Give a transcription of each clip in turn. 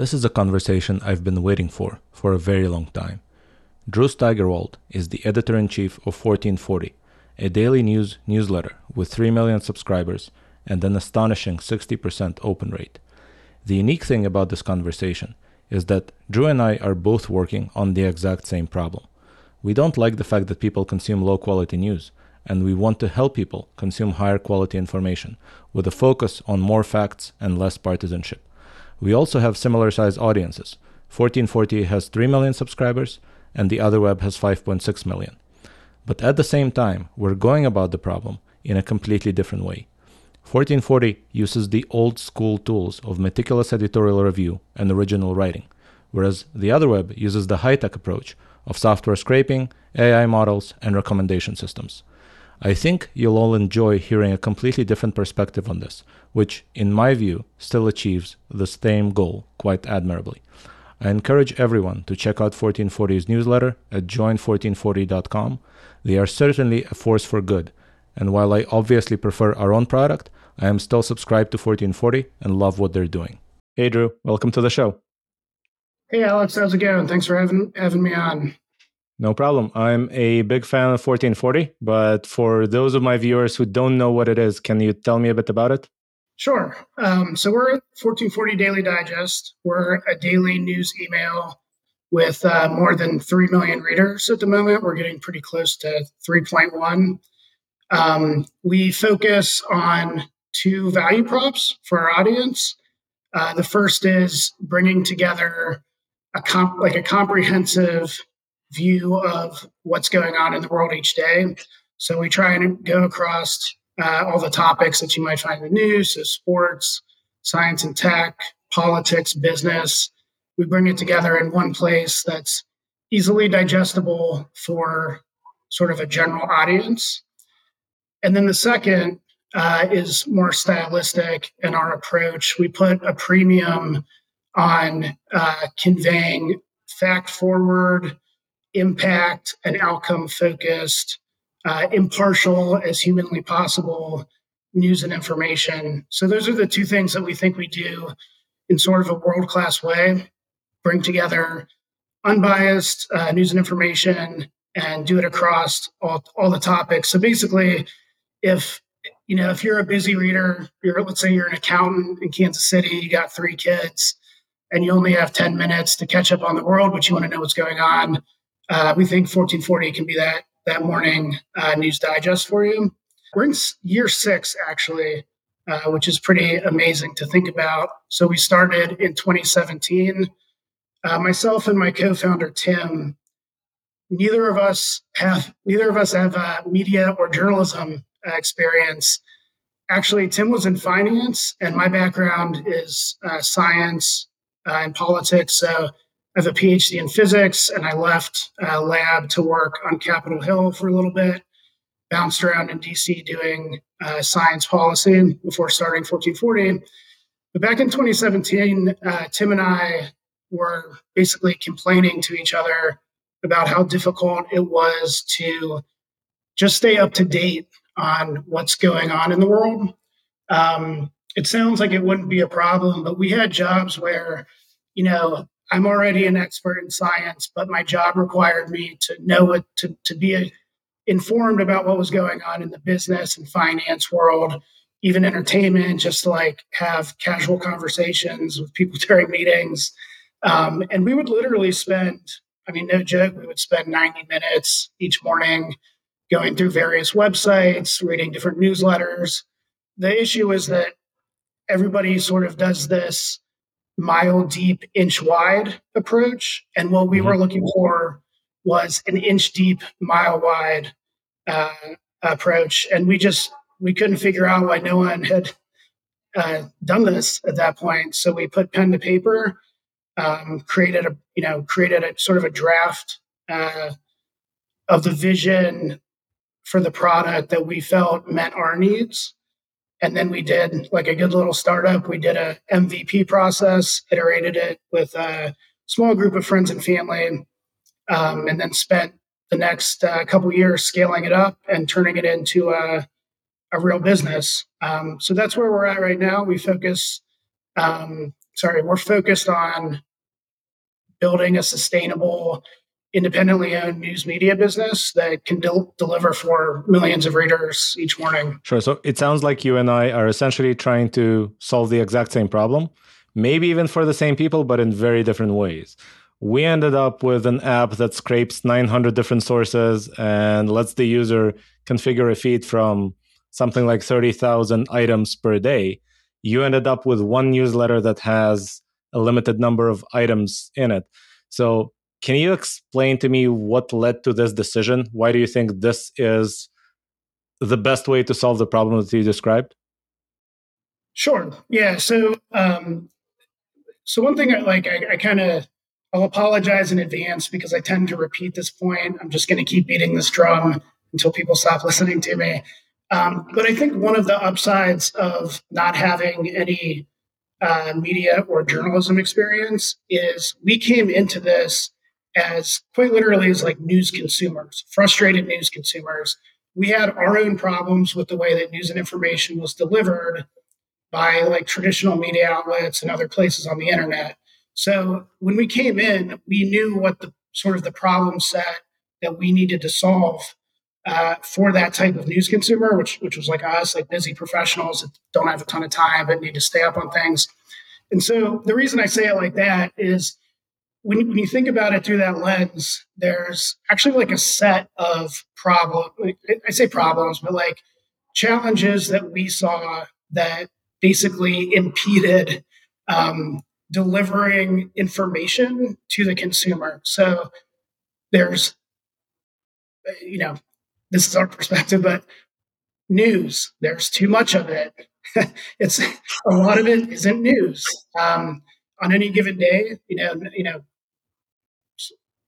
This is a conversation I've been waiting for for a very long time. Drew Steigerwald is the editor in chief of 1440, a daily news newsletter with 3 million subscribers and an astonishing 60% open rate. The unique thing about this conversation is that Drew and I are both working on the exact same problem. We don't like the fact that people consume low quality news, and we want to help people consume higher quality information with a focus on more facts and less partisanship. We also have similar sized audiences. 1440 has 3 million subscribers, and the Otherweb has 5.6 million. But at the same time, we're going about the problem in a completely different way. 1440 uses the old school tools of meticulous editorial review and original writing, whereas the Otherweb uses the high tech approach of software scraping, AI models, and recommendation systems. I think you'll all enjoy hearing a completely different perspective on this, which, in my view, still achieves the same goal quite admirably. I encourage everyone to check out 1440's newsletter at join1440.com. They are certainly a force for good, and while I obviously prefer our own product, I am still subscribed to 1440 and love what they're doing. Hey, Drew, welcome to the show. Hey, Alex, how's it going? Thanks for having having me on. No problem. I'm a big fan of 1440, but for those of my viewers who don't know what it is, can you tell me a bit about it? Sure. Um, so we're 1440 Daily Digest. We're a daily news email with uh, more than 3 million readers at the moment. We're getting pretty close to 3.1. Um, we focus on two value props for our audience. Uh, the first is bringing together a comp- like a comprehensive view of what's going on in the world each day. So we try and go across uh, all the topics that you might find in the news, so sports, science and tech, politics, business. We bring it together in one place that's easily digestible for sort of a general audience. And then the second uh, is more stylistic in our approach. We put a premium on uh, conveying fact forward, impact and outcome focused, uh, impartial as humanly possible news and information. So, those are the two things that we think we do in sort of a world class way bring together unbiased uh, news and information and do it across all, all the topics. So, basically, if you know, if you're a busy reader, you're let's say you're an accountant in Kansas City, you got three kids, and you only have 10 minutes to catch up on the world, but you want to know what's going on uh, we think 1440 can be that that morning uh, news digest for you. We're in year six actually, uh, which is pretty amazing to think about. So we started in 2017. Uh, myself and my co-founder Tim. Neither of us have neither of us have uh, media or journalism uh, experience. Actually, Tim was in finance, and my background is science and politics. So I have a PhD in physics, and I left uh, lab to work on Capitol Hill for a little bit. Bounced around in DC doing uh, science policy before starting 1440. But back in 2017, uh, Tim and I were basically complaining to each other about how difficult it was to just stay up to date on what's going on in the world. Um, it sounds like it wouldn't be a problem, but we had jobs where, you know, I'm already an expert in science, but my job required me to know it, to, to be a, informed about what was going on in the business and finance world, even entertainment, just to like have casual conversations with people during meetings. Um, and we would literally spend, I mean, no joke, we would spend 90 minutes each morning going through various websites, reading different newsletters. The issue is that everybody sort of does this mile deep, inch wide approach. And what we mm-hmm. were looking for was an inch deep, mile wide uh, approach. And we just we couldn't figure out why no one had uh, done this at that point. So we put pen to paper, um, created a you know created a sort of a draft uh, of the vision for the product that we felt met our needs and then we did like a good little startup. We did a MVP process, iterated it with a small group of friends and family, um, and then spent the next uh, couple years scaling it up and turning it into a, a real business. Um, so that's where we're at right now. We focus um, sorry, we're focused on building a sustainable, independently owned news media business that can del- deliver for millions of readers each morning. Sure. So it sounds like you and I are essentially trying to solve the exact same problem, maybe even for the same people, but in very different ways. We ended up with an app that scrapes 900 different sources and lets the user configure a feed from something like 30,000 items per day. You ended up with one newsletter that has a limited number of items in it. So, can you explain to me what led to this decision? Why do you think this is the best way to solve the problem that you described? Sure. Yeah. So, um, so one thing I like, I, I kind of, I'll apologize in advance because I tend to repeat this point. I'm just going to keep beating this drum until people stop listening to me. Um, but I think one of the upsides of not having any uh, media or journalism experience is we came into this as quite literally as like news consumers, frustrated news consumers. We had our own problems with the way that news and information was delivered by like traditional media outlets and other places on the internet. So when we came in, we knew what the sort of the problem set that we needed to solve uh, for that type of news consumer, which which was like us, like busy professionals that don't have a ton of time but need to stay up on things. And so the reason I say it like that is when, when you think about it through that lens, there's actually like a set of problems. I say problems, but like challenges that we saw that basically impeded um, delivering information to the consumer. So there's, you know, this is our perspective, but news, there's too much of it. it's a lot of it isn't news. Um, on any given day, you know, you know,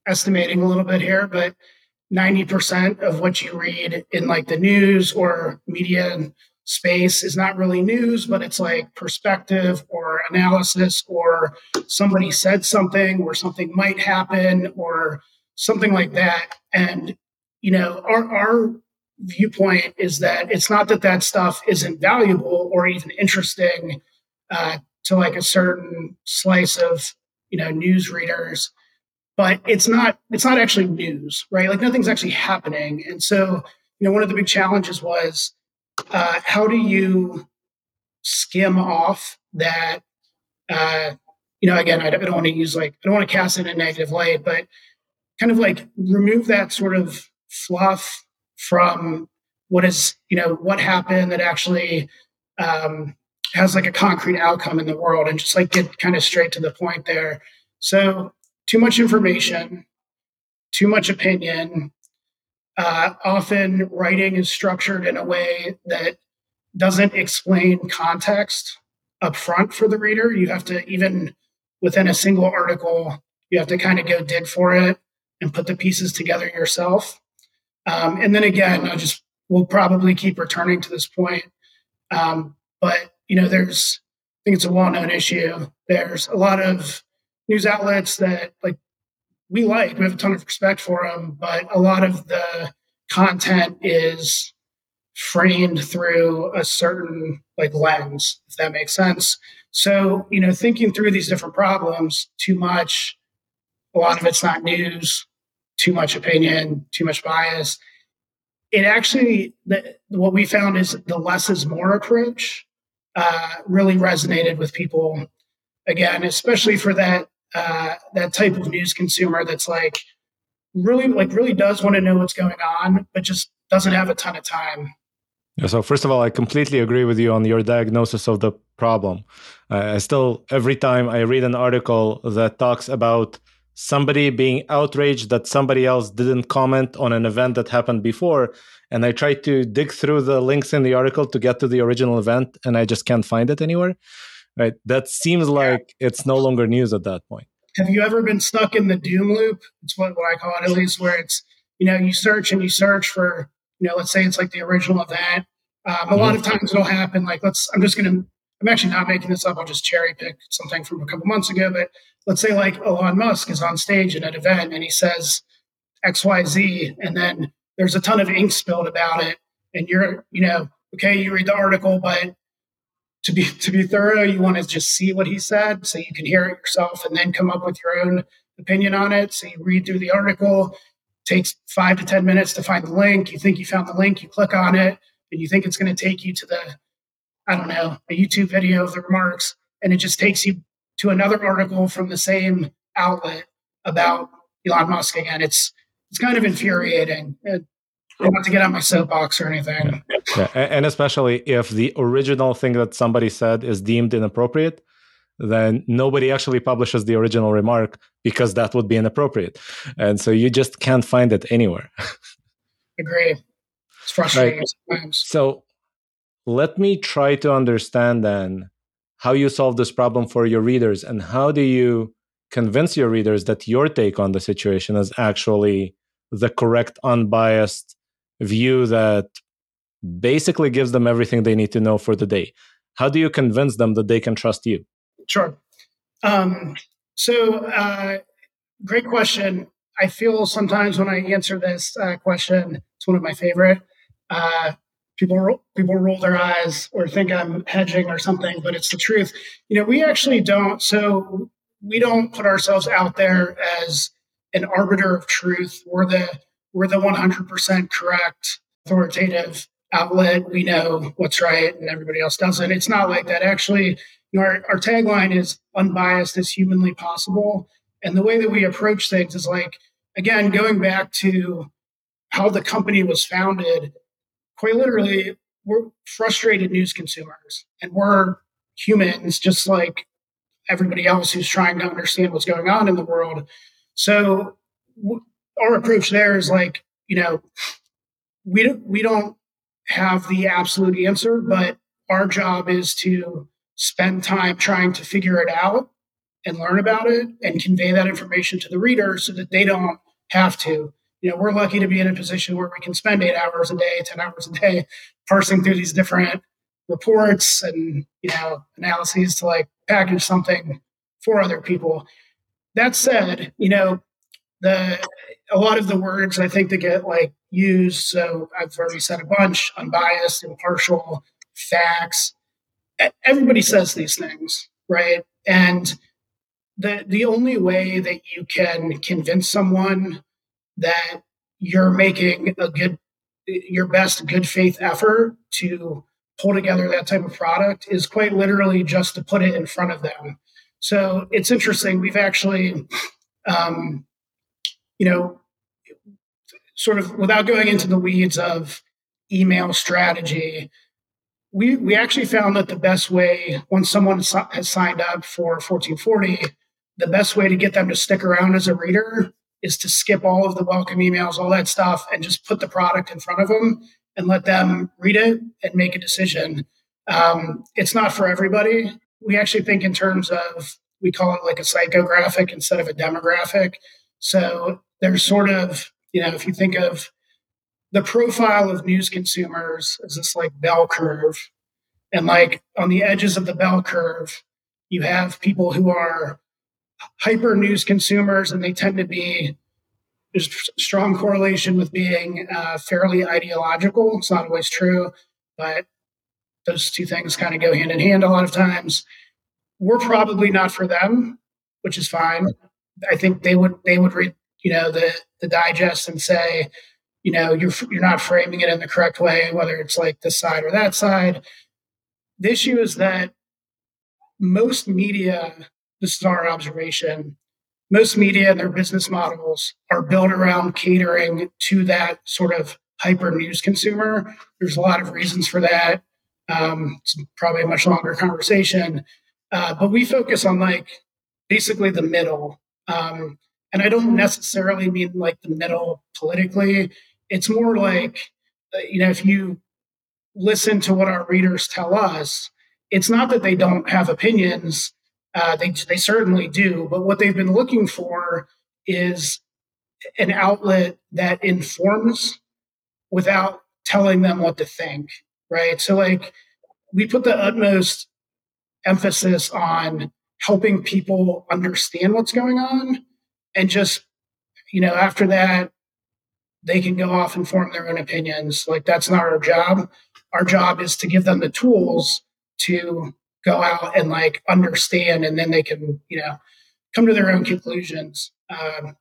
estimating a little bit here, but 90% of what you read in like the news or media space is not really news, but it's like perspective or analysis or somebody said something or something might happen or something like that. And, you know, our, our viewpoint is that it's not that that stuff isn't valuable or even interesting uh, to like a certain slice of you know news readers but it's not it's not actually news right? Like nothing's actually happening. And so you know one of the big challenges was uh, how do you skim off that uh, you know again I don't, don't want to use like i don't want to cast it in a negative light but kind of like remove that sort of fluff from what is you know what happened that actually um, has like a concrete outcome in the world and just like get kind of straight to the point there. So too much information too much opinion uh, often writing is structured in a way that doesn't explain context up front for the reader you have to even within a single article you have to kind of go dig for it and put the pieces together yourself um, and then again, I just we'll probably keep returning to this point. Um, but you know, there's I think it's a well-known issue. There's a lot of news outlets that like we like. We have a ton of respect for them, but a lot of the content is framed through a certain like lens, if that makes sense. So, you know, thinking through these different problems too much, a lot of it's not news, too much opinion, too much bias. It actually, the, what we found is the less is more approach uh, really resonated with people. Again, especially for that uh, that type of news consumer that's like really like really does want to know what's going on, but just doesn't have a ton of time. Yeah, so first of all, I completely agree with you on your diagnosis of the problem. Uh, I still every time I read an article that talks about somebody being outraged that somebody else didn't comment on an event that happened before and i try to dig through the links in the article to get to the original event and i just can't find it anywhere right? That seems like it's no longer news at that point. Have you ever been stuck in the doom loop? It's what, what i call it at least where it's you know you search and you search for you know let's say it's like the original event. Um, a lot of times it'll happen like let's i'm just gonna i'm actually not making this up i'll just cherry pick something from a couple months ago but let's say like Elon Musk is on stage at an event and he says XYZ, and then there's a ton of ink spilled about it, and you're, you know, okay, you read the article, but to be to be thorough, you want to just see what he said so you can hear it yourself and then come up with your own opinion on it. So you read through the article, takes five to ten minutes to find the link. You think you found the link, you click on it, and you think it's going to take you to the, I don't know, a YouTube video of the remarks, and it just takes you to another article from the same outlet about Elon Musk again. It's it's kind of infuriating. It, not want to get on my soapbox or anything. Yeah. And especially if the original thing that somebody said is deemed inappropriate, then nobody actually publishes the original remark because that would be inappropriate. And so you just can't find it anywhere. Agree. It's frustrating sometimes. So let me try to understand then how you solve this problem for your readers and how do you convince your readers that your take on the situation is actually the correct, unbiased view that basically gives them everything they need to know for the day. How do you convince them that they can trust you? Sure. Um, so, uh, great question. I feel sometimes when I answer this uh, question, it's one of my favorite. Uh, people people roll their eyes or think I'm hedging or something, but it's the truth. You know, we actually don't. So we don't put ourselves out there as an arbiter of truth. We're the we're the 100% correct authoritative outlet. We know what's right and everybody else doesn't. It's not like that. Actually, you know, our, our tagline is unbiased as humanly possible. And the way that we approach things is like, again, going back to how the company was founded, quite literally, we're frustrated news consumers and we're humans just like everybody else who's trying to understand what's going on in the world. So w- our approach there is like, you know, we we don't have the absolute answer, but our job is to spend time trying to figure it out and learn about it and convey that information to the reader so that they don't have to. You know, we're lucky to be in a position where we can spend eight hours a day, 10 hours a day parsing through these different reports and, you know, analyses to like package something for other people. That said, you know, the a lot of the words I think that get like used. So I've already said a bunch: unbiased, impartial, facts. Everybody says these things, right? And the the only way that you can convince someone that you're making a good your best good faith effort to pull together that type of product is quite literally just to put it in front of them. So it's interesting. We've actually um, you know, sort of without going into the weeds of email strategy, we, we actually found that the best way, when someone has signed up for 1440, the best way to get them to stick around as a reader is to skip all of the welcome emails, all that stuff, and just put the product in front of them and let them read it and make a decision. Um, it's not for everybody. We actually think in terms of, we call it like a psychographic instead of a demographic. So there's sort of, you know, if you think of the profile of news consumers as this like bell curve, and like on the edges of the bell curve, you have people who are hyper news consumers, and they tend to be there's strong correlation with being uh, fairly ideological. It's not always true, but those two things kind of go hand in hand a lot of times. We're probably not for them, which is fine. I think they would they would read you know the the digest and say you know you're you're not framing it in the correct way whether it's like this side or that side. The issue is that most media this is our observation most media and their business models are built around catering to that sort of hyper news consumer. There's a lot of reasons for that. Um, it's probably a much longer conversation. Uh, but we focus on like basically the middle. Um, and I don't necessarily mean like the middle politically. It's more like, uh, you know, if you listen to what our readers tell us, it's not that they don't have opinions. Uh, they, they certainly do. But what they've been looking for is an outlet that informs without telling them what to think. Right. So, like, we put the utmost emphasis on helping people understand what's going on and just you know after that they can go off and form their own opinions. Like that's not our job. Our job is to give them the tools to go out and like understand and then they can you know come to their own conclusions. Um,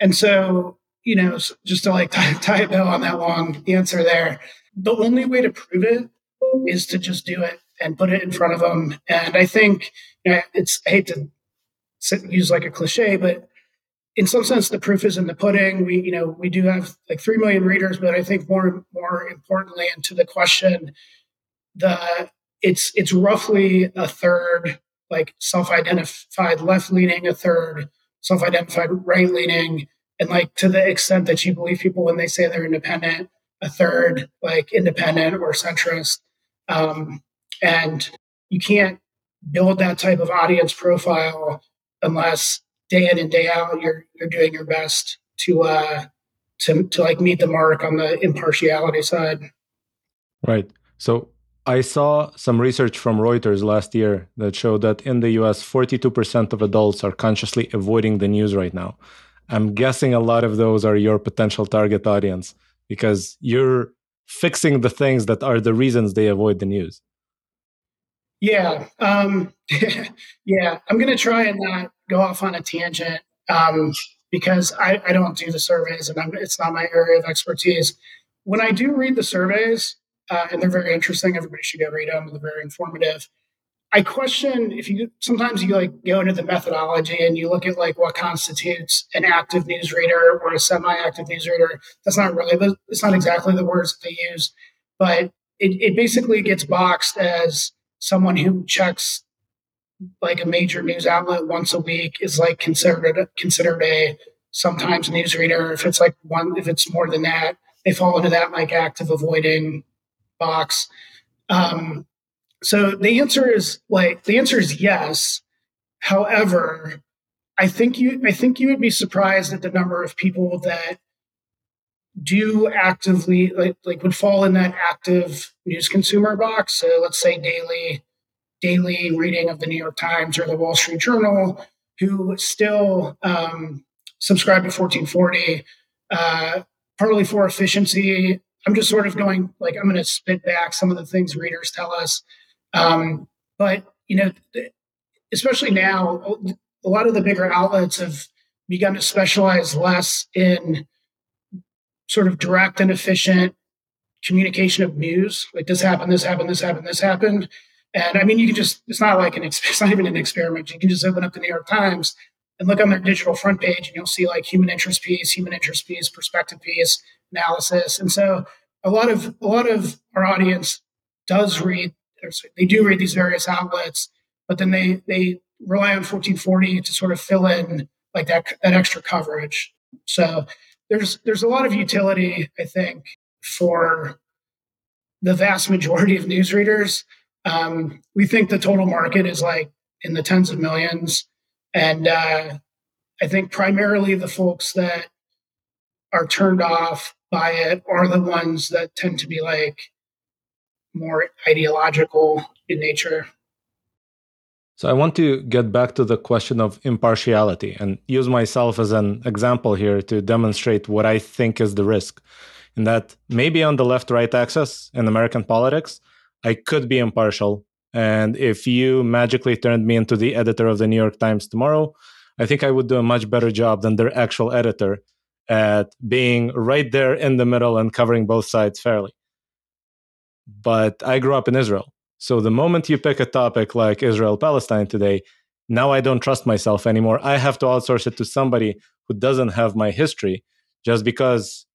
and so you know just to like tie, tie a bow on that long answer there the only way to prove it is to just do it and put it in front of them and i think you know, it's i hate to use like a cliche but in some sense the proof is in the pudding. We you know we do have like 3 million readers but i think more more importantly and to the question the it's it's roughly a third like self-identified left leaning, a third self-identified right leaning, and like to the extent that you believe people when they say they're independent, a third like independent or centrist, um, and you can't build that type of audience profile unless day in and day out you're you're doing your best to uh to to like meet the mark on the impartiality side. Right. So I saw some research from Reuters last year that showed that in the US, 42% of adults are consciously avoiding the news right now. I'm guessing a lot of those are your potential target audience because you're fixing the things that are the reasons they avoid the news. Yeah. Um, yeah. I'm going to try and not go off on a tangent um, because I, I, don't do the surveys and I'm, it's not my area of expertise. When I do read the surveys, uh, and they're very interesting. Everybody should go read them. They're very informative. I question if you sometimes you like go into the methodology and you look at like what constitutes an active newsreader or a semi-active newsreader. That's not really the, it's not exactly the words that they use, but it, it basically gets boxed as someone who checks like a major news outlet once a week is like considered considered a sometimes newsreader. If it's like one, if it's more than that, they fall into that like active avoiding box. Um, so the answer is like the answer is yes. However, I think you I think you would be surprised at the number of people that do actively like like would fall in that active news consumer box. So let's say daily daily reading of the New York Times or the Wall Street Journal, who still um, subscribe to 1440, uh, partly for efficiency I'm just sort of going like I'm going to spit back some of the things readers tell us. Um, but you know, especially now, a lot of the bigger outlets have begun to specialize less in sort of direct and efficient communication of news. Like this happened, this happened, this happened, this happened. And I mean, you can just, it's not like an, it's not even an experiment. You can just open up the New York Times and look on their digital front page and you'll see like human interest piece, human interest piece, perspective piece, analysis. And so a lot of a lot of our audience does read they do read these various outlets, but then they they rely on 1440 to sort of fill in like that that extra coverage. So there's there's a lot of utility, I think, for the vast majority of news readers. Um, we think the total market is like in the tens of millions, and uh, I think primarily the folks that are turned off by it are the ones that tend to be like more ideological in nature. So I want to get back to the question of impartiality and use myself as an example here to demonstrate what I think is the risk. In that maybe on the left right axis in American politics, I could be impartial. And if you magically turned me into the editor of the New York Times tomorrow, I think I would do a much better job than their actual editor at being right there in the middle and covering both sides fairly. But I grew up in Israel. So the moment you pick a topic like Israel Palestine today, now I don't trust myself anymore. I have to outsource it to somebody who doesn't have my history just because,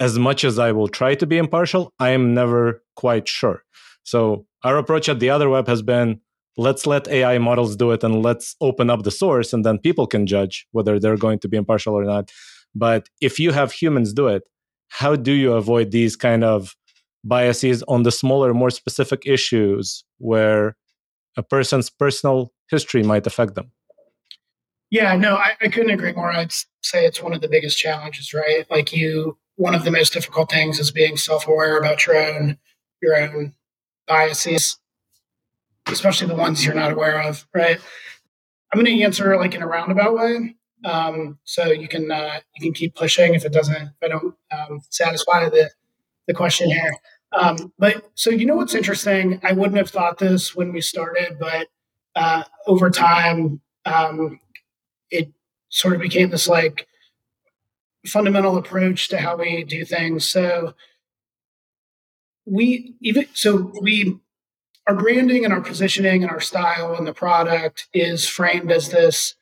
as much as I will try to be impartial, I am never quite sure. So our approach at the Otherweb has been let's let AI models do it and let's open up the source and then people can judge whether they're going to be impartial or not. But if you have humans do it, how do you avoid these kind of biases on the smaller, more specific issues where a person's personal history might affect them? Yeah, no, I, I couldn't agree more. I'd say it's one of the biggest challenges, right? Like you, one of the most difficult things is being self-aware about your own your own biases, especially the ones you're not aware of, right? I'm going to answer like in a roundabout way. Um, so you can uh, you can keep pushing if it doesn't if I don't um, satisfy the the question here. Um, but so you know what's interesting? I wouldn't have thought this when we started, but uh, over time, um, it sort of became this like fundamental approach to how we do things. So we even so we our branding and our positioning and our style and the product is framed as this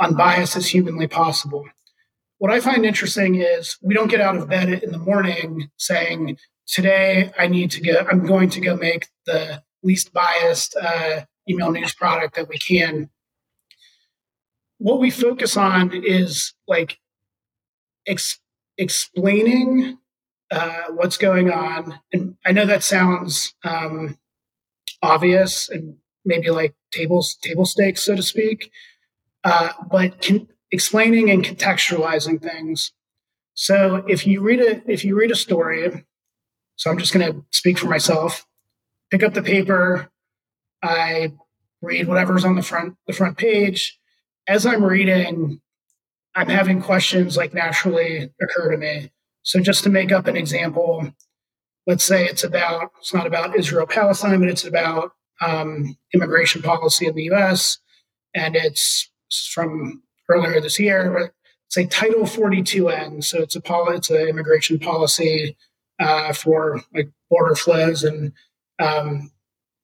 unbiased as humanly possible. What I find interesting is we don't get out of bed in the morning saying, today I need to go, I'm going to go make the least biased uh, email news product that we can. What we focus on is like ex- explaining uh, what's going on. And I know that sounds um, obvious and maybe like tables table stakes, so to speak. Uh, but explaining and contextualizing things. So if you read a if you read a story, so I'm just going to speak for myself. Pick up the paper, I read whatever's on the front the front page. As I'm reading, I'm having questions like naturally occur to me. So just to make up an example, let's say it's about it's not about Israel Palestine, but it's about um, immigration policy in the U.S. and it's from earlier this year. Say Title 42N, so it's a poli- it's an immigration policy uh, for like border flows and um,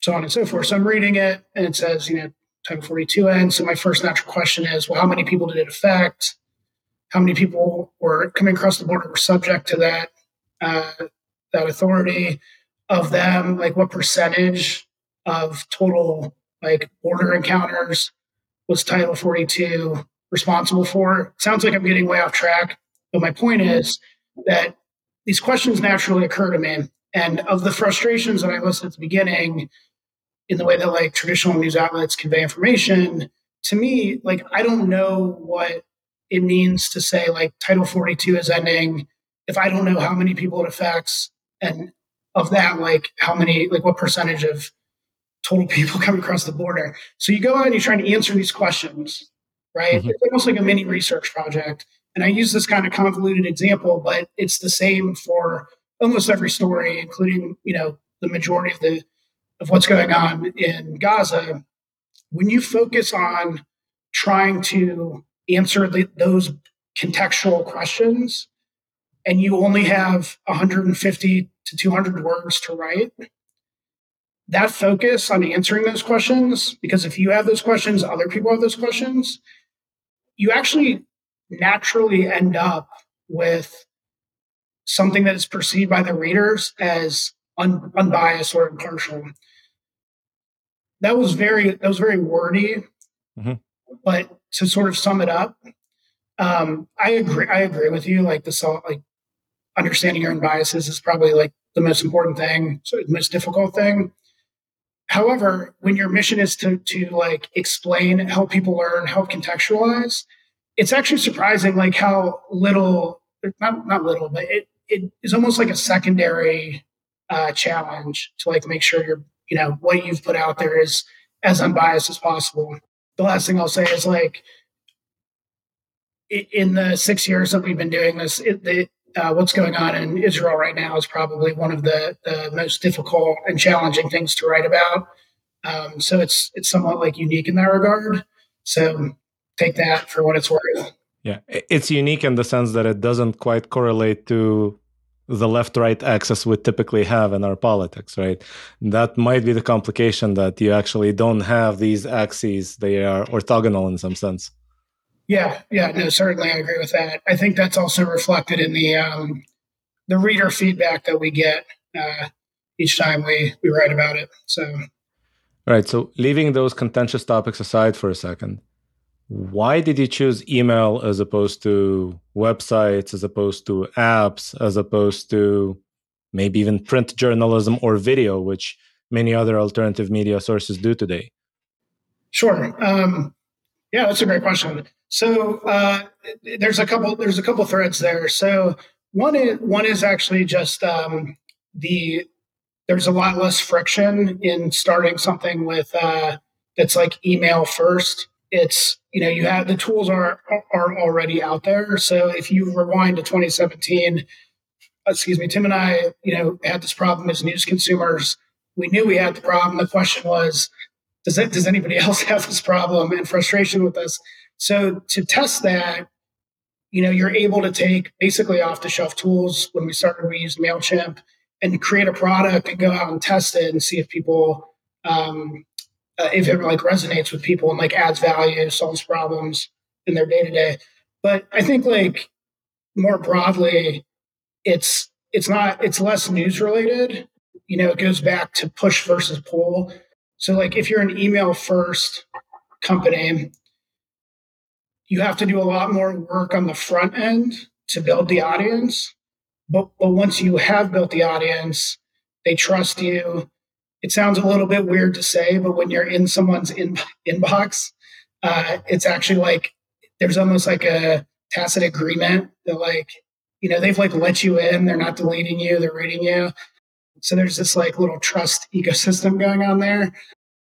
so on and so forth. So I'm reading it, and it says you know Title 42N. So my first natural question is, well, how many people did it affect? How many people were coming across the border were subject to that uh, that authority? Of them, like what percentage of total like border encounters was Title 42 responsible for. Sounds like I'm getting way off track, but my point is that these questions naturally occur to me. And of the frustrations that I listed at the beginning, in the way that like traditional news outlets convey information, to me, like I don't know what it means to say like Title 42 is ending if I don't know how many people it affects and of that, like how many, like what percentage of total people come across the border. So you go out and you're trying to answer these questions, right? Mm-hmm. It's almost like a mini research project. And I use this kind of convoluted example, but it's the same for almost every story, including, you know, the majority of the of what's going on in Gaza. When you focus on trying to answer the, those contextual questions and you only have 150 to 200 words to write, that focus on answering those questions, because if you have those questions, other people have those questions, you actually naturally end up with something that is perceived by the readers as un- unbiased or impartial. That was very that was very wordy, mm-hmm. but to sort of sum it up, um, I agree. I agree with you. Like the like understanding your own biases is probably like the most important thing, so the most difficult thing. However, when your mission is to to like explain, help people learn, help contextualize, it's actually surprising like how little not not little, but it it is almost like a secondary uh, challenge to like make sure you're you know what you've put out there is as unbiased as possible. The last thing I'll say is like in the six years that we've been doing this, it, the, uh, what's going on in Israel right now is probably one of the, the most difficult and challenging things to write about. Um, so it's it's somewhat like unique in that regard. So take that for what it's worth. Yeah, it's unique in the sense that it doesn't quite correlate to the left right axis we typically have in our politics, right? That might be the complication that you actually don't have these axes, they are orthogonal in some sense. Yeah, yeah, no, certainly I agree with that. I think that's also reflected in the um, the reader feedback that we get uh, each time we we write about it. So, all right. So, leaving those contentious topics aside for a second, why did you choose email as opposed to websites, as opposed to apps, as opposed to maybe even print journalism or video, which many other alternative media sources do today? Sure. Um, yeah, that's a great question. So uh, there's a couple there's a couple threads there. So one is one is actually just um, the there's a lot less friction in starting something with uh, that's like email first. It's you know you have the tools are are already out there. So if you rewind to 2017, excuse me, Tim and I, you know, had this problem as news consumers. We knew we had the problem. The question was, does it, does anybody else have this problem and frustration with this So to test that, you know, you're able to take basically off the shelf tools. When we started, we used Mailchimp and create a product and go out and test it and see if people, um, uh, if it like resonates with people and like adds value, solves problems in their day to day. But I think like more broadly, it's it's not it's less news related. You know, it goes back to push versus pull. So like if you're an email first company, you have to do a lot more work on the front end to build the audience. But but once you have built the audience, they trust you. It sounds a little bit weird to say, but when you're in someone's in, inbox, uh, it's actually like there's almost like a tacit agreement that like you know they've like let you in they're not deleting you they're reading you. So there's this like little trust ecosystem going on there.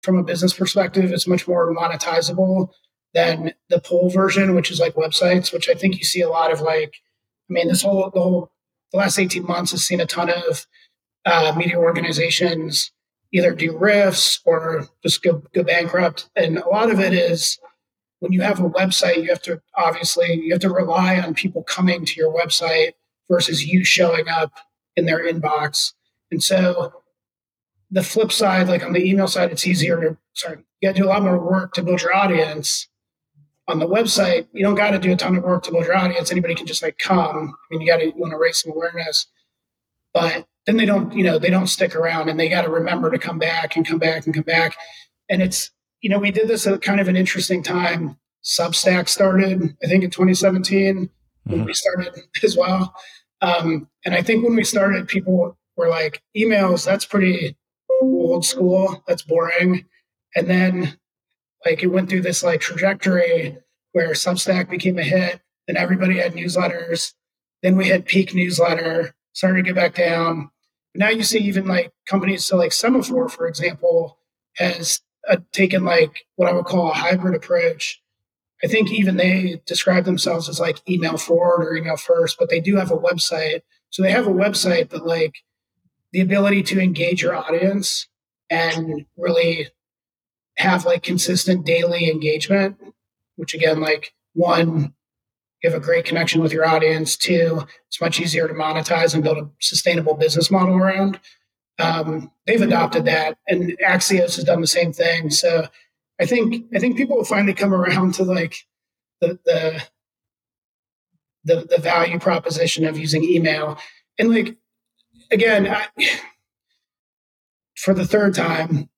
From a business perspective it's much more monetizable than the pull version which is like websites which i think you see a lot of like i mean this whole the whole the last 18 months has seen a ton of uh, media organizations either do RIFs or just go, go bankrupt and a lot of it is when you have a website, you have to obviously you have to rely on people coming to your website versus you showing up in their inbox. And so the flip side, like on the email side, it's easier to sorry, you gotta do a lot more work to build your audience. On the website, you don't gotta do a ton of work to build your audience. Anybody can just like come. I mean, you gotta you want to raise some awareness. But then they don't, you know, they don't stick around and they gotta remember to come back and come back and come back. And it's you know, we did this at kind of an interesting time. Substack started, I think, in 2017 mm-hmm. when we started as well. Um, and I think when we started, people were like, emails, that's pretty old school, that's boring. And then, like, it went through this like trajectory where Substack became a hit, then everybody had newsletters. Then we had peak newsletter, started to get back down. Now you see even like companies, so like Semafor, for example, has uh, taken like what I would call a hybrid approach. I think even they describe themselves as like email forward or email first, but they do have a website. So they have a website but like the ability to engage your audience and really have like consistent daily engagement, which again, like one, you have a great connection with your audience. Two, it's much easier to monetize and build a sustainable business model around um, they've adopted that, and Axios has done the same thing. So I think I think people will finally come around to like the the the, the value proposition of using email, and like again, I, for the third time,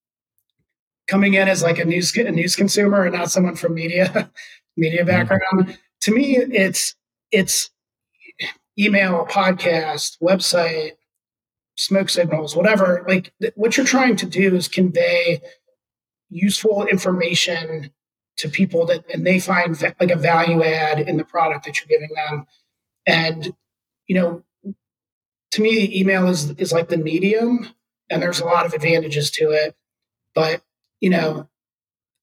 coming in as like a news a news consumer and not someone from media media mm-hmm. To me, it's it's email, podcast, website, smoke signals, whatever. Like th- what you're trying to do is convey useful information to people that and they find va- like a value add in the product that you're giving them. And you know, to me, email is is like the medium, and there's a lot of advantages to it. But you know,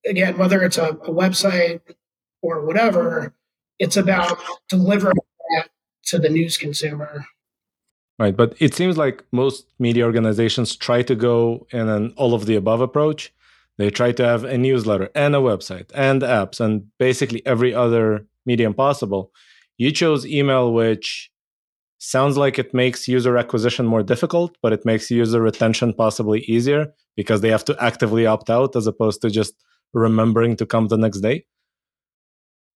again, whether it's a, a website or whatever, it's about delivering that to the news consumer Right. But it seems like most media organizations try to go in an all of the above approach. They try to have a newsletter and a website and apps and basically every other medium possible. You chose email, which sounds like it makes user acquisition more difficult, but it makes user retention possibly easier because they have to actively opt out as opposed to just remembering to come the next day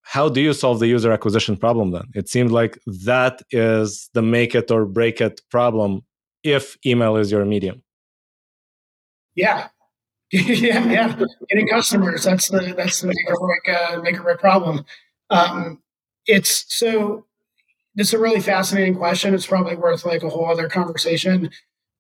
how do you solve the user acquisition problem then? It seems like that is the make it or break it problem if email is your medium. Yeah. yeah, yeah. Getting customers, that's the that's the make or break uh, make or break problem. Um, it's so it's a really fascinating question. It's probably worth like a whole other conversation.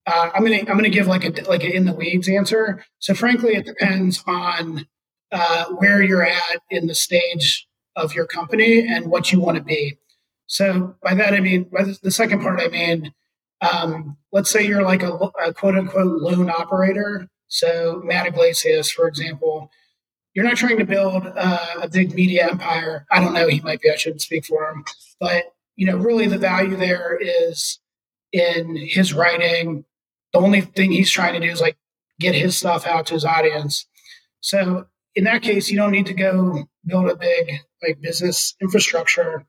Uh, I'm gonna I'm gonna give like a like an in the weeds answer. So frankly, it depends on uh, where you're at in the stage of your company and what you want to be. So by that I mean by the second part I mean um, let's say you're like a, a, quote unquote lone operator. So Matt Yglesias, for example, you're not trying to build uh, a big media empire. I don't know. He might be. I shouldn't speak for him. But you know, really, the value there is in his writing. The only thing he's trying to do is like get his stuff out to his audience. So in that case, you don't need to go build a big like business infrastructure.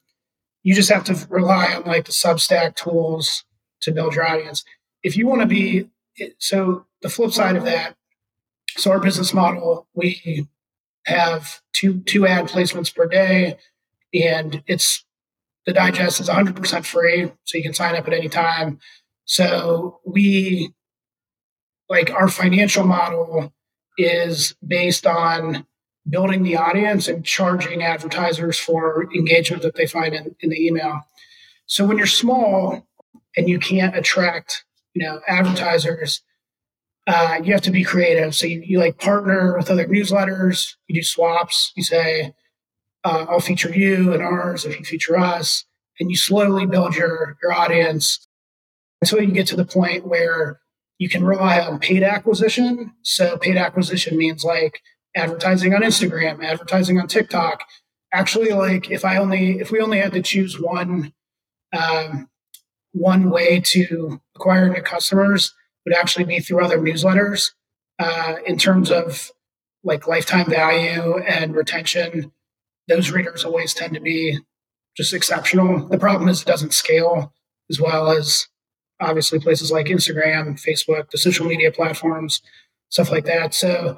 You just have to rely on like the Substack tools to build your audience. If you want to be so the flip side of that, so our business model, we have two two ad placements per day, and it's the digest is 100% free, so you can sign up at any time. So we like our financial model is based on building the audience and charging advertisers for engagement that they find in, in the email. So when you're small and you can't attract, you know, advertisers, uh, you have to be creative. So you, you, like partner with other newsletters. You do swaps. You say, uh, "I'll feature you and ours if you feature us," and you slowly build your your audience until you get to the point where you can rely on paid acquisition. So paid acquisition means like advertising on Instagram, advertising on TikTok. Actually, like if I only if we only had to choose one um, one way to acquire new customers would actually be through other newsletters uh, in terms of like lifetime value and retention. Those readers always tend to be just exceptional. The problem is it doesn't scale as well as obviously places like Instagram, Facebook, the social media platforms, stuff like that. So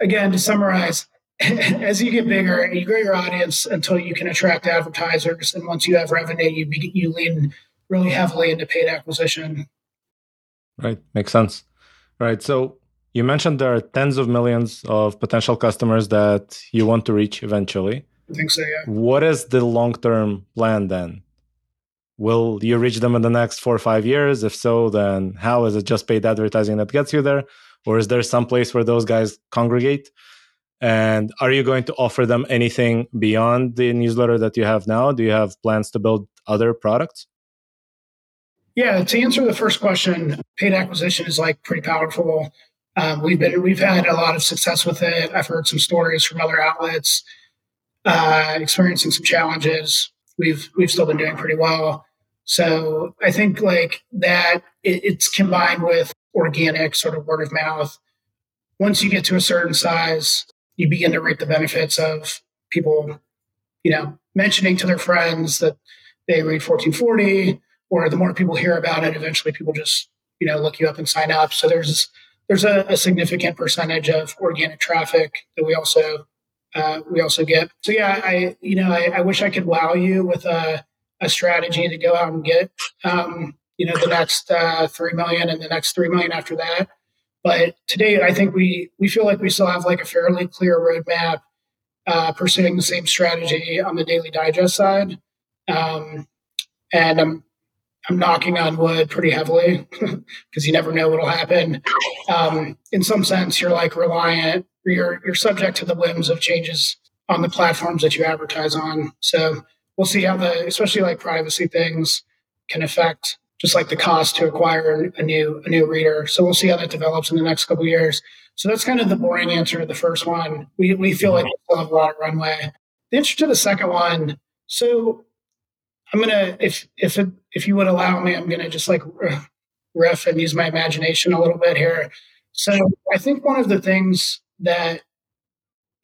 again, to summarize, as you get bigger, you grow your audience until you can attract advertisers, and once you have revenue, you be, you lean really heavily into paid acquisition. Right, makes sense. Right, so you mentioned there are tens of millions of potential customers that you want to reach eventually. I think so. Yeah. What is the long term plan then? Will you reach them in the next four or five years? If so, then how is it just paid advertising that gets you there? Or is there some place where those guys congregate? And are you going to offer them anything beyond the newsletter that you have now? Do you have plans to build other products? Yeah, to answer the first question, paid acquisition is like pretty powerful. Um, we've been we've had a lot of success with it. I've heard some stories from other outlets uh, experiencing some challenges. We've we've still been doing pretty well. So I think like that it, it's combined with organic sort of word of mouth. Once you get to a certain size, you begin to reap the benefits of people, you know, mentioning to their friends that they read 1440, or the more people hear about it, eventually people just, you know, look you up and sign up. So there's there's a, a significant percentage of organic traffic that we also uh, we also get. So yeah, I you know I, I wish I could wow you with a a strategy to go out and get, um, you know, the next uh, three million and the next three million after that. But today, I think we we feel like we still have like a fairly clear roadmap uh, pursuing the same strategy on the daily digest side. Um, and I'm I'm knocking on wood pretty heavily because you never know what'll happen. Um, in some sense, you're like reliant, you're you're subject to the whims of changes on the platforms that you advertise on. So we'll see how the especially like privacy things can affect just like the cost to acquire a new a new reader. So we'll see how that develops in the next couple years. So that's kind of the boring answer to the first one. We we feel like we still have a lot of runway. The answer to the second one. So I'm gonna if if it, if you would allow me, I'm gonna just like riff and use my imagination a little bit here. So I think one of the things that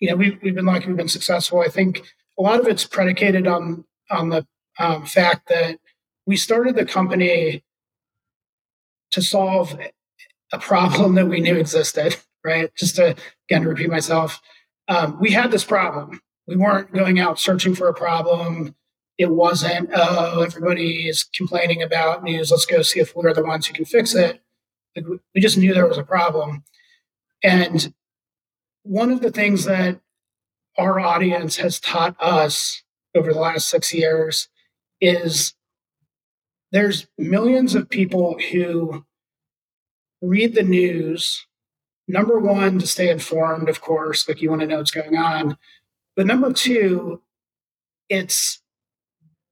you know we've we've been lucky, we've been successful. I think a lot of it's predicated on on the um, fact that we started the company to solve a problem that we knew existed. Right, just to again repeat myself, um, we had this problem. We weren't going out searching for a problem. It wasn't, oh, everybody is complaining about news. Let's go see if we're the ones who can fix it. We just knew there was a problem. And one of the things that our audience has taught us over the last six years is there's millions of people who read the news number one to stay informed of course like you want to know what's going on but number two it's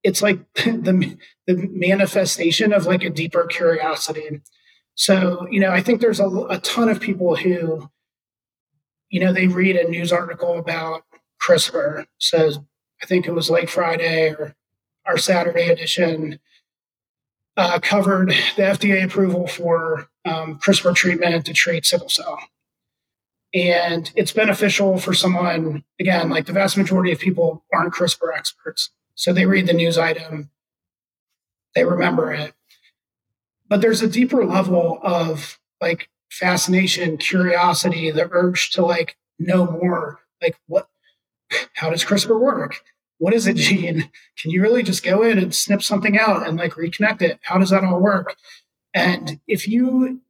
it's like the the manifestation of like a deeper curiosity so you know i think there's a, a ton of people who you know they read a news article about CRISPR. So I think it was late Friday or our Saturday edition. Uh, covered the FDA approval for um, CRISPR treatment to treat sickle cell. And it's beneficial for someone, again, like the vast majority of people aren't CRISPR experts. So they read the news item, they remember it. But there's a deeper level of like fascination, curiosity, the urge to like know more. Like, what, how does CRISPR work? What is a gene? Can you really just go in and snip something out and like reconnect it? How does that all work? And if you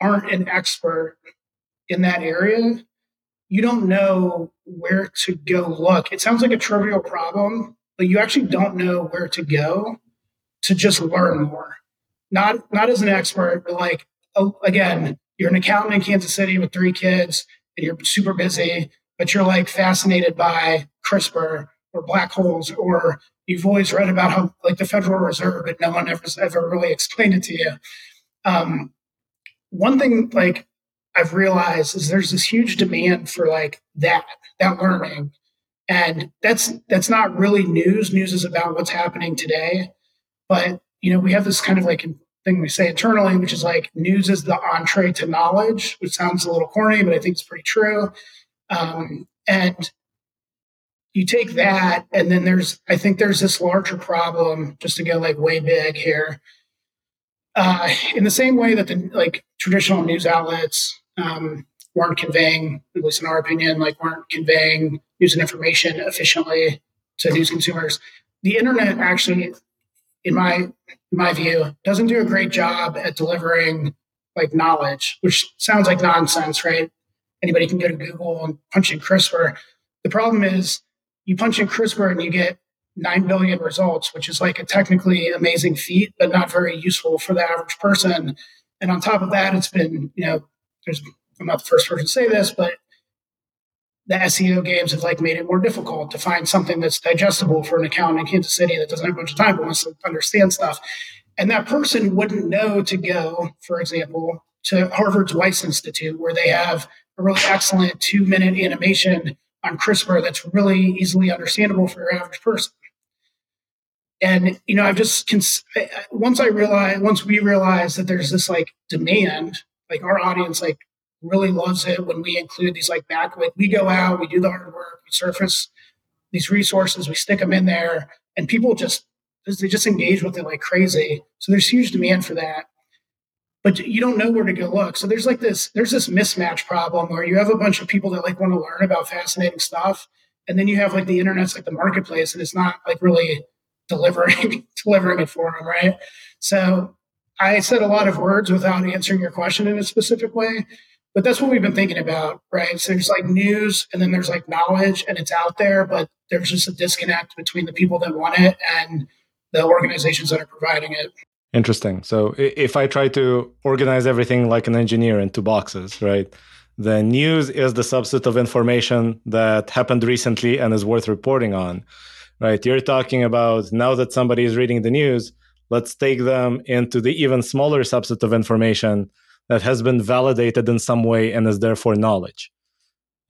aren't an expert in that area, you don't know where to go look. It sounds like a trivial problem, but you actually don't know where to go to just learn more. Not not as an expert, but like oh, again, you're an accountant in Kansas City with three kids and you're super busy, but you're like fascinated by CRISPR or black holes, or you've always read about how like the Federal Reserve, but no one ever ever really explained it to you. Um, one thing like I've realized is there's this huge demand for like that, that learning. And that's that's not really news. News is about what's happening today. But you know, we have this kind of like thing we say internally, which is like news is the entree to knowledge, which sounds a little corny, but I think it's pretty true. Um, and you take that, and then there's I think there's this larger problem, just to go like way big here. Uh, in the same way that the like traditional news outlets um, weren't conveying, at least in our opinion, like weren't conveying news and information efficiently to news consumers. The internet actually, in my in my view, doesn't do a great job at delivering like knowledge, which sounds like nonsense, right? Anybody can go to Google and punch in CRISPR. The problem is you punch in CRISPR and you get 9 billion results, which is like a technically amazing feat, but not very useful for the average person. And on top of that, it's been, you know, there's I'm not the first person to say this, but the SEO games have like made it more difficult to find something that's digestible for an account in Kansas City that doesn't have a bunch of time but wants to understand stuff. And that person wouldn't know to go, for example, to Harvard's Wyss Institute, where they have a really excellent two minute animation on CRISPR that's really easily understandable for your average person. And you know, I've just once I realized, once we realized that there's this like demand like our audience like really loves it when we include these like back like we go out we do the hard work we surface these resources we stick them in there and people just they just engage with it like crazy so there's huge demand for that but you don't know where to go look so there's like this there's this mismatch problem where you have a bunch of people that like want to learn about fascinating stuff and then you have like the internet's like the marketplace and it's not like really delivering delivering it for them right so I said a lot of words without answering your question in a specific way, but that's what we've been thinking about, right? So there's like news and then there's like knowledge and it's out there, but there's just a disconnect between the people that want it and the organizations that are providing it. Interesting. So if I try to organize everything like an engineer into boxes, right? The news is the subset of information that happened recently and is worth reporting on, right? You're talking about now that somebody is reading the news, let's take them into the even smaller subset of information that has been validated in some way and is therefore knowledge.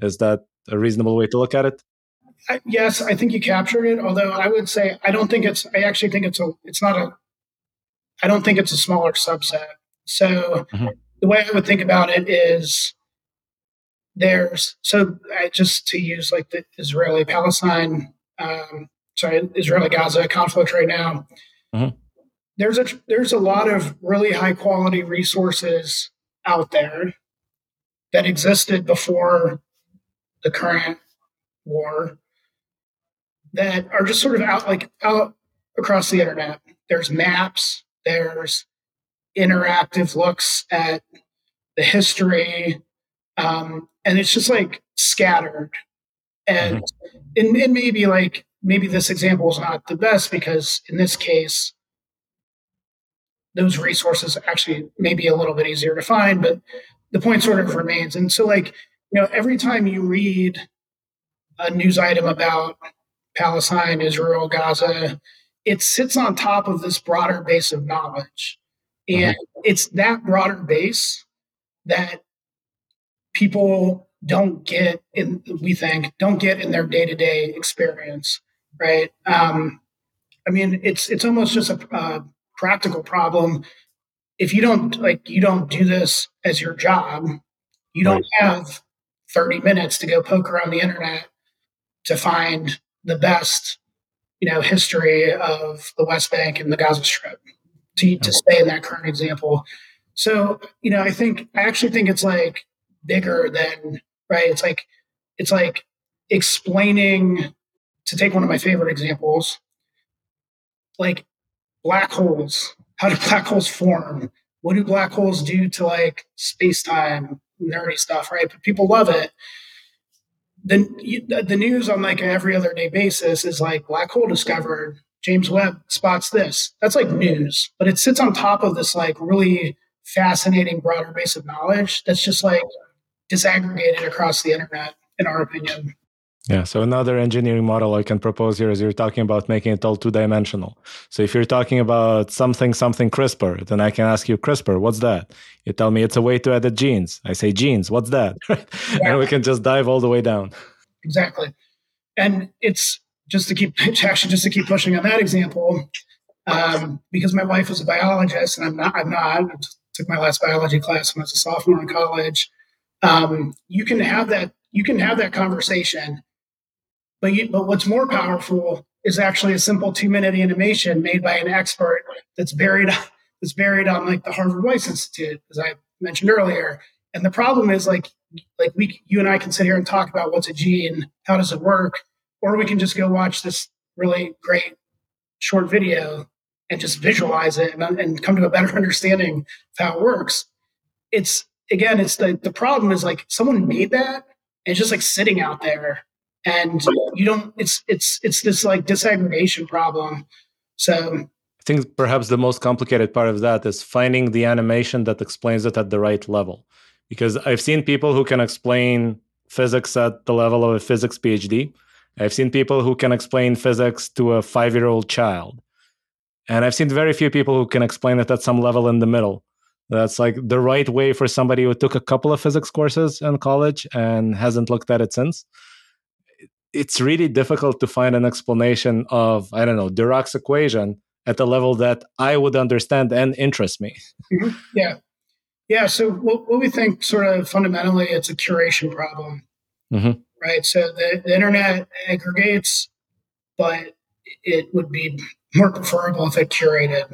Is that a reasonable way to look at it? I, yes, I think you captured it. Although I would say I don't think it's. I actually think it's a. It's not a. I don't think it's a smaller subset. So mm-hmm. the way I would think about it is there's so I, just to use like the Israeli Palestine, um, sorry, Israeli Gaza conflict right now. Mm-hmm there's a there's a lot of really high quality resources out there that existed before the current war that are just sort of out like out across the internet. There's maps, there's interactive looks at the history, um, and it's just like scattered. And, mm-hmm. and and maybe like maybe this example is not the best because in this case those resources actually may be a little bit easier to find, but the point sort of remains. And so, like, you know, every time you read a news item about Palestine, Israel, Gaza, it sits on top of this broader base of knowledge. And mm-hmm. it's that broader base that people don't get in, we think, don't get in their day to day experience, right? Um, I mean, it's it's almost just a, practical problem. If you don't like, you don't do this as your job, you don't have 30 minutes to go poke around the internet to find the best, you know, history of the West Bank and the Gaza Strip to, to stay in that current example. So, you know, I think, I actually think it's like bigger than, right? It's like, it's like explaining, to take one of my favorite examples, like black holes. How do black holes form? What do black holes do to like space time, nerdy stuff, right? But people love it. Then the news on like every other day basis is like black hole discovered. James Webb spots this. That's like news, but it sits on top of this like really fascinating broader base of knowledge that's just like disaggregated across the internet, in our opinion. Yeah. So another engineering model I can propose here is you're talking about making it all two dimensional. So if you're talking about something, something CRISPR, then I can ask you, CRISPR, what's that? You tell me it's a way to edit genes. I say, genes, what's that? yeah. And we can just dive all the way down. Exactly. And it's just to keep, actually, just to keep pushing on that example, um, because my wife is a biologist and I'm not, I'm not, I took my last biology class when I was a sophomore in college. Um, you can have that, you can have that conversation but, you, but what's more powerful is actually a simple two minute animation made by an expert that's buried that's buried on like the Harvard Wyss Institute, as I mentioned earlier. And the problem is like like we you and I can sit here and talk about what's a gene, how does it work, or we can just go watch this really great short video and just visualize it and, and come to a better understanding of how it works. It's again, it's the the problem is like someone made that and it's just like sitting out there and you don't it's it's it's this like disaggregation problem. So i think perhaps the most complicated part of that is finding the animation that explains it at the right level. Because i've seen people who can explain physics at the level of a physics phd i've seen people who can explain physics to a 5 year old child. And i've seen very few people who can explain it at some level in the middle. That's like the right way for somebody who took a couple of physics courses in college and hasn't looked at it since it's really difficult to find an explanation of i don't know dirac's equation at the level that i would understand and interest me. Mm-hmm. yeah. Yeah so what, what, we think sort of fundamentally it's a curation problem. Mm-hmm. right so the, the internet aggregates but it would be more preferable if it curated.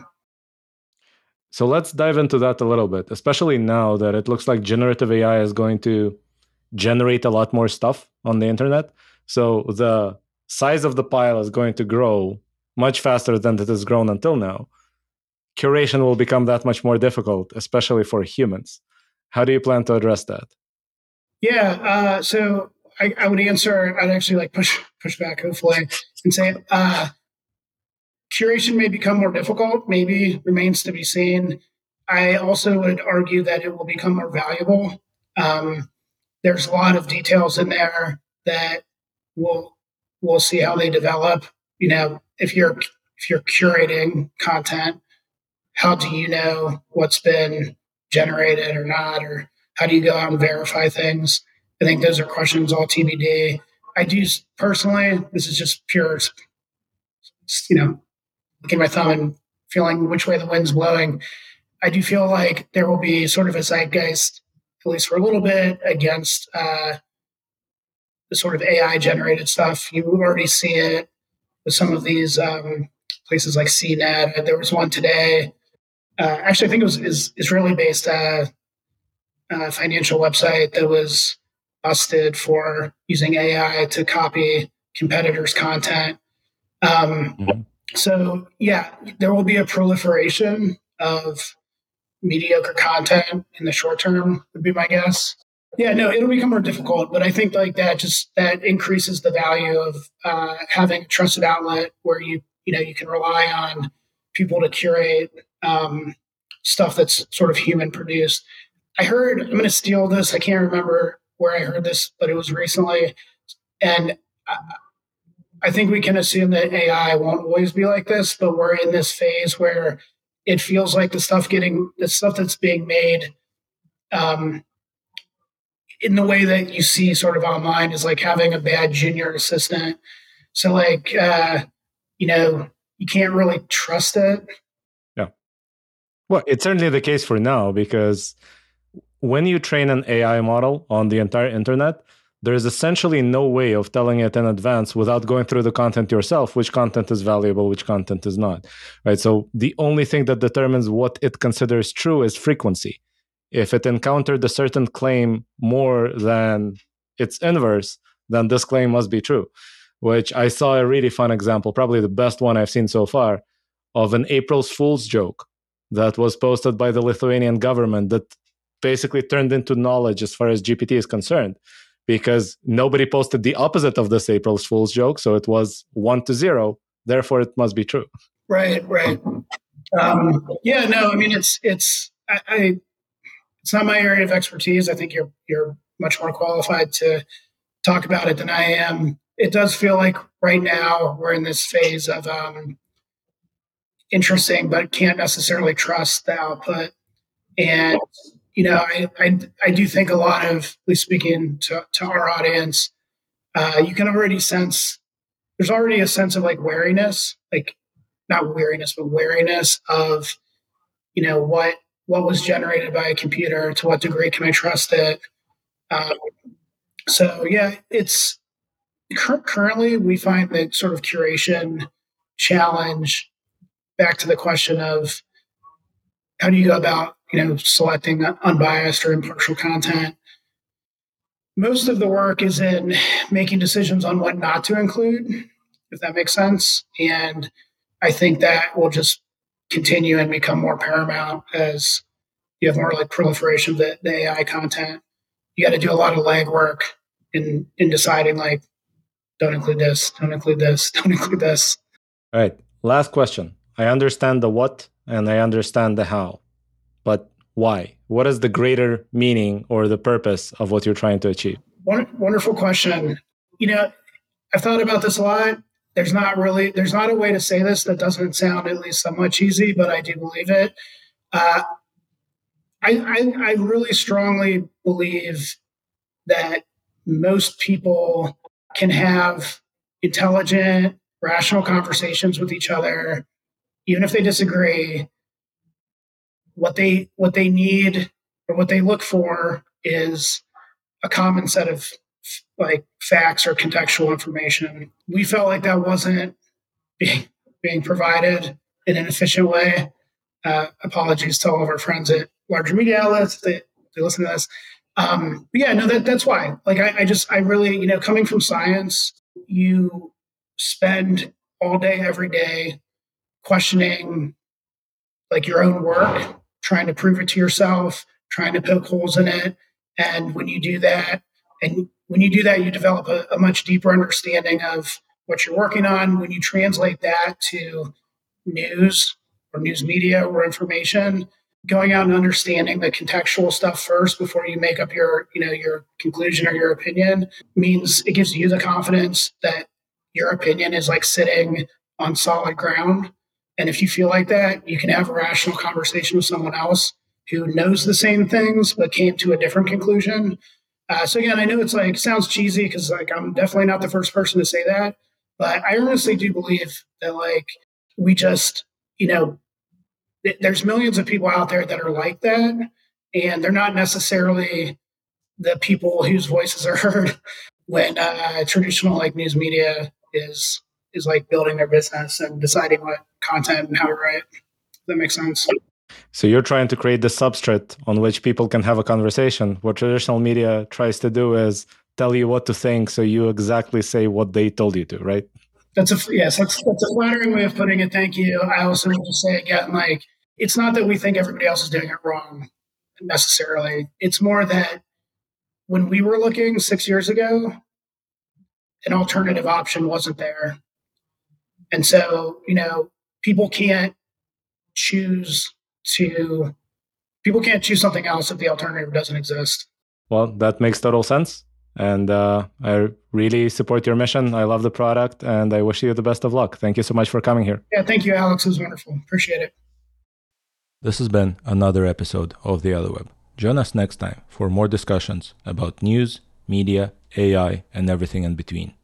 So let's dive into that a little bit especially now that it looks like generative ai is going to generate a lot more stuff on the internet so the size of the pile is going to grow much faster than it has grown until now. Curation will become that much more difficult, especially for humans. How do you plan to address that? Yeah, uh, so I, I, would answer. I'd actually like push push back, hopefully, and say uh, curation may become more difficult. Maybe remains to be seen. I also would argue that it will become more valuable. Um, there's a lot of details in there that we'll we'll see how they develop. You know, if you're if you're curating content, how do you know what's been generated or not, or how do you go out and verify things? I think those are questions all TBD. I do personally. This is just pure, you know, looking my thumb and feeling which way the wind's blowing. I do feel like there will be sort of a zeitgeist, at least for a little bit, against uh, the sort of AI generated stuff. You already see it with some of these um, places like CNET. There was one today. Uh, actually, I think it was is Israeli based uh, uh, financial website that was busted for using AI to copy competitors' content. Um, mm-hmm. So, yeah, there will be a proliferation of mediocre content in the short term, would be my guess. Yeah, no, it'll become more difficult, but I think like that just that increases the value of uh, having a trusted outlet where you you know you can rely on people to curate um, stuff that's sort of human produced. I heard I'm going to steal this. I can't remember where I heard this, but it was recently, and I, I think we can assume that AI won't always be like this, but we're in this phase where it feels like the stuff getting the stuff that's being made um, in the way that you see sort of online is like having a bad junior assistant. So like uh, you know, you can't really trust it. Yeah. Well, it's certainly the case for now because when you train an AI model on the entire internet, there is essentially no way of telling it in advance without going through the content yourself which content is valuable which content is not right so the only thing that determines what it considers true is frequency if it encountered a certain claim more than its inverse then this claim must be true which i saw a really fun example probably the best one i've seen so far of an april's fool's joke that was posted by the lithuanian government that basically turned into knowledge as far as gpt is concerned because nobody posted the opposite of this April's Fool's joke. So it was one to zero. Therefore, it must be true. Right, right. Um, yeah, no, I mean, it's, it's, I, I, it's not my area of expertise. I think you're, you're much more qualified to talk about it than I am. It does feel like right now we're in this phase of um, interesting, but can't necessarily trust the output. And you know, I, I, I do think a lot of, at least speaking to, to our audience, uh, you can already sense there's already a sense of like wariness, like not weariness, but wariness of, you know, what what was generated by a computer, to what degree can I trust it? Um, so yeah, it's currently we find that sort of curation challenge back to the question of how do you go about you know selecting unbiased or impartial content most of the work is in making decisions on what not to include if that makes sense and i think that will just continue and become more paramount as you have more like proliferation of the, the ai content you got to do a lot of legwork in in deciding like don't include this don't include this don't include this all right last question i understand the what and I understand the how. But why? What is the greater meaning or the purpose of what you're trying to achieve? Wonderful question. You know, I've thought about this a lot. There's not really, there's not a way to say this that doesn't sound at least somewhat cheesy, but I do believe it. Uh, I, I, I really strongly believe that most people can have intelligent, rational conversations with each other even if they disagree, what they what they need or what they look for is a common set of like facts or contextual information. We felt like that wasn't being being provided in an efficient way. Uh, apologies to all of our friends at larger media outlets that they listen to this. Um, but yeah, no, that, that's why. Like, I, I just, I really, you know, coming from science, you spend all day, every day questioning like your own work, trying to prove it to yourself, trying to poke holes in it. And when you do that, and when you do that, you develop a, a much deeper understanding of what you're working on. When you translate that to news or news media or information, going out and understanding the contextual stuff first before you make up your, you know, your conclusion or your opinion means it gives you the confidence that your opinion is like sitting on solid ground and if you feel like that, you can have a rational conversation with someone else who knows the same things but came to a different conclusion. Uh, so again, I know it's like sounds cheesy because like I'm definitely not the first person to say that, but I honestly do believe that like we just you know th- there's millions of people out there that are like that, and they're not necessarily the people whose voices are heard when uh, traditional like news media is is like building their business and deciding what content and how to write. That makes sense. So you're trying to create the substrate on which people can have a conversation. What traditional media tries to do is tell you what to think, so you exactly say what they told you to, right? That's a yes. That's that's a flattering way of putting it. Thank you. I also want to say again, like it's not that we think everybody else is doing it wrong necessarily. It's more that when we were looking six years ago, an alternative option wasn't there. And so, you know, people can't choose to people can't choose something else if the alternative doesn't exist. Well, that makes total sense. And uh, I really support your mission. I love the product and I wish you the best of luck. Thank you so much for coming here. Yeah, thank you, Alex. It was wonderful. Appreciate it. This has been another episode of The Otherweb. Join us next time for more discussions about news, media, AI, and everything in between.